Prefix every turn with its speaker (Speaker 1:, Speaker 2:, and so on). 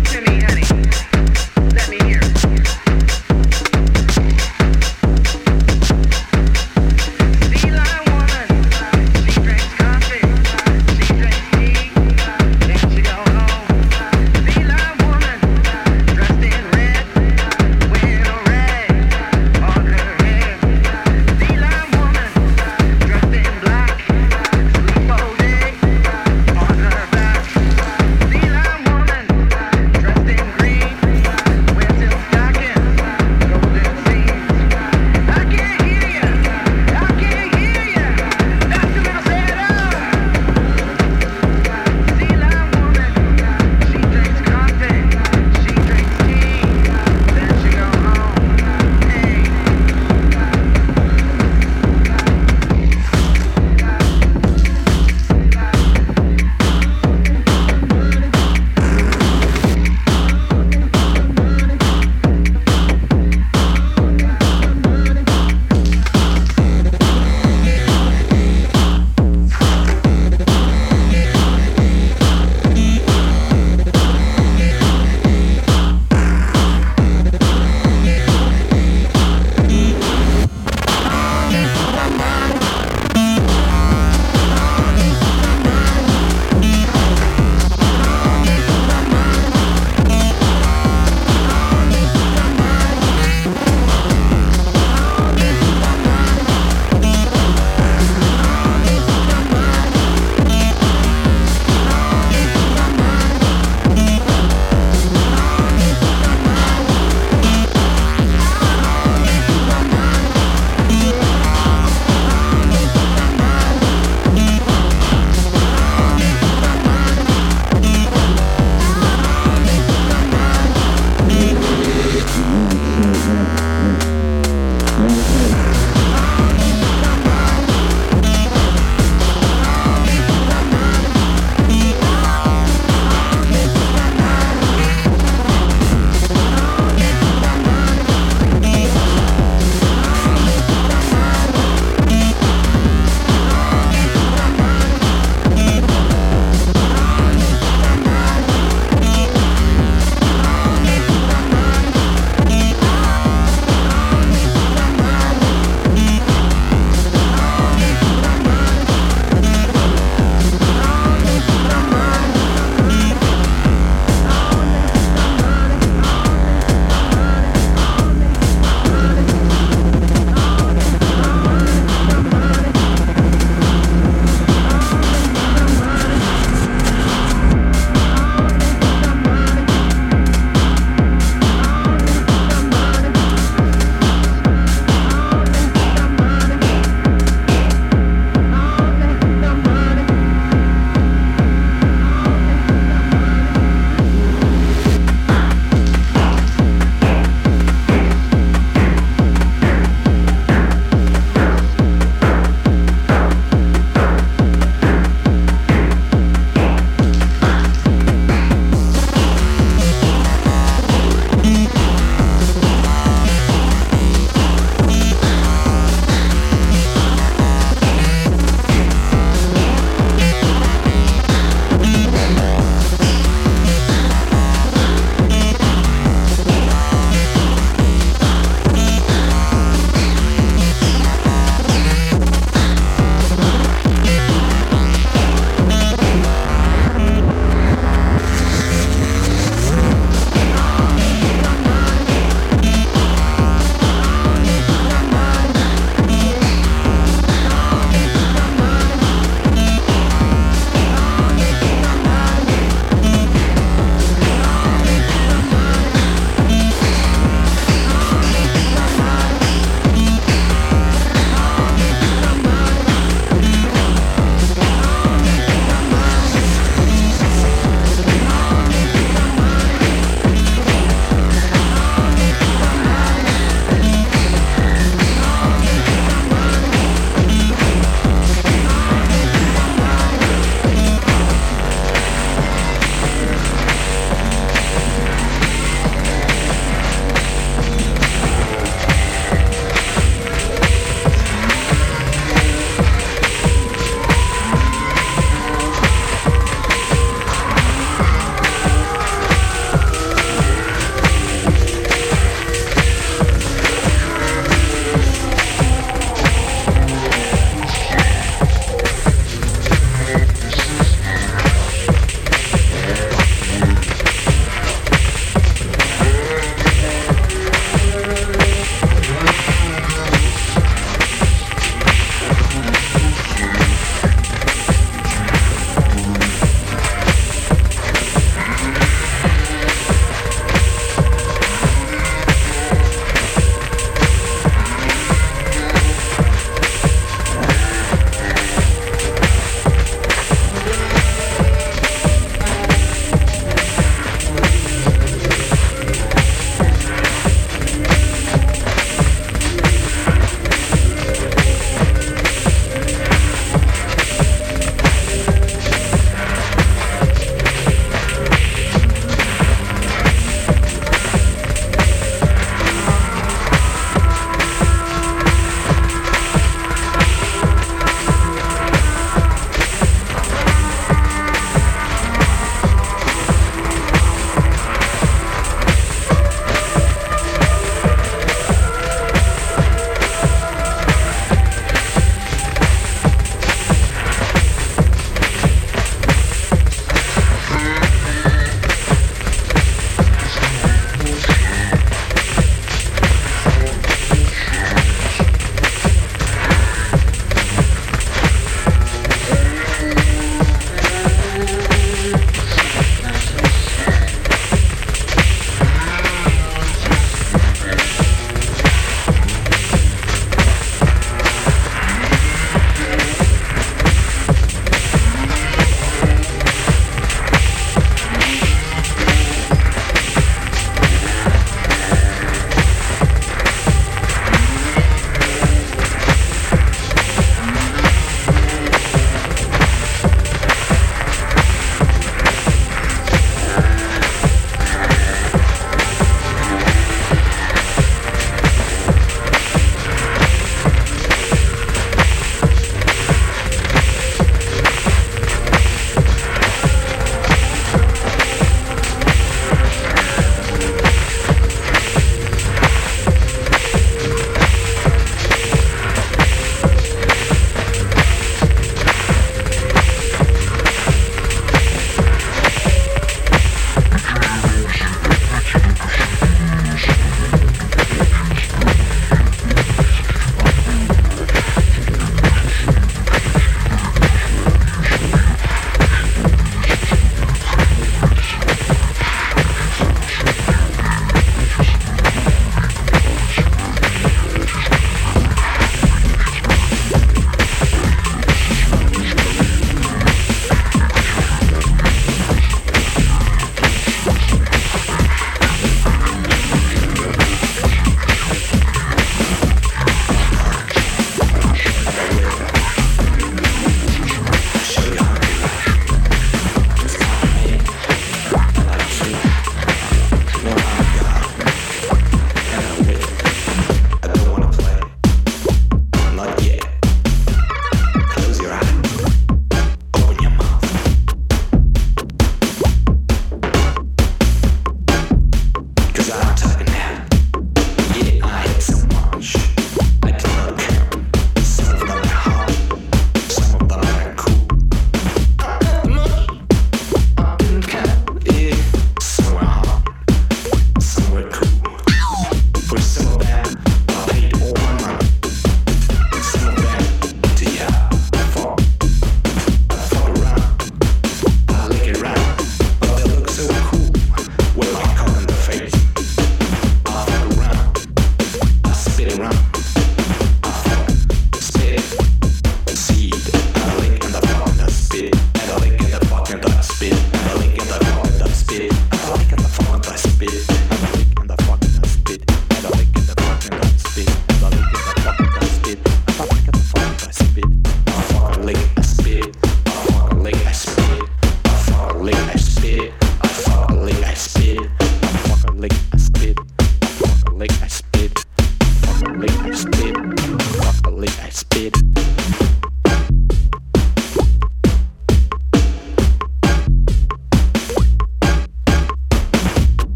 Speaker 1: Jimmy.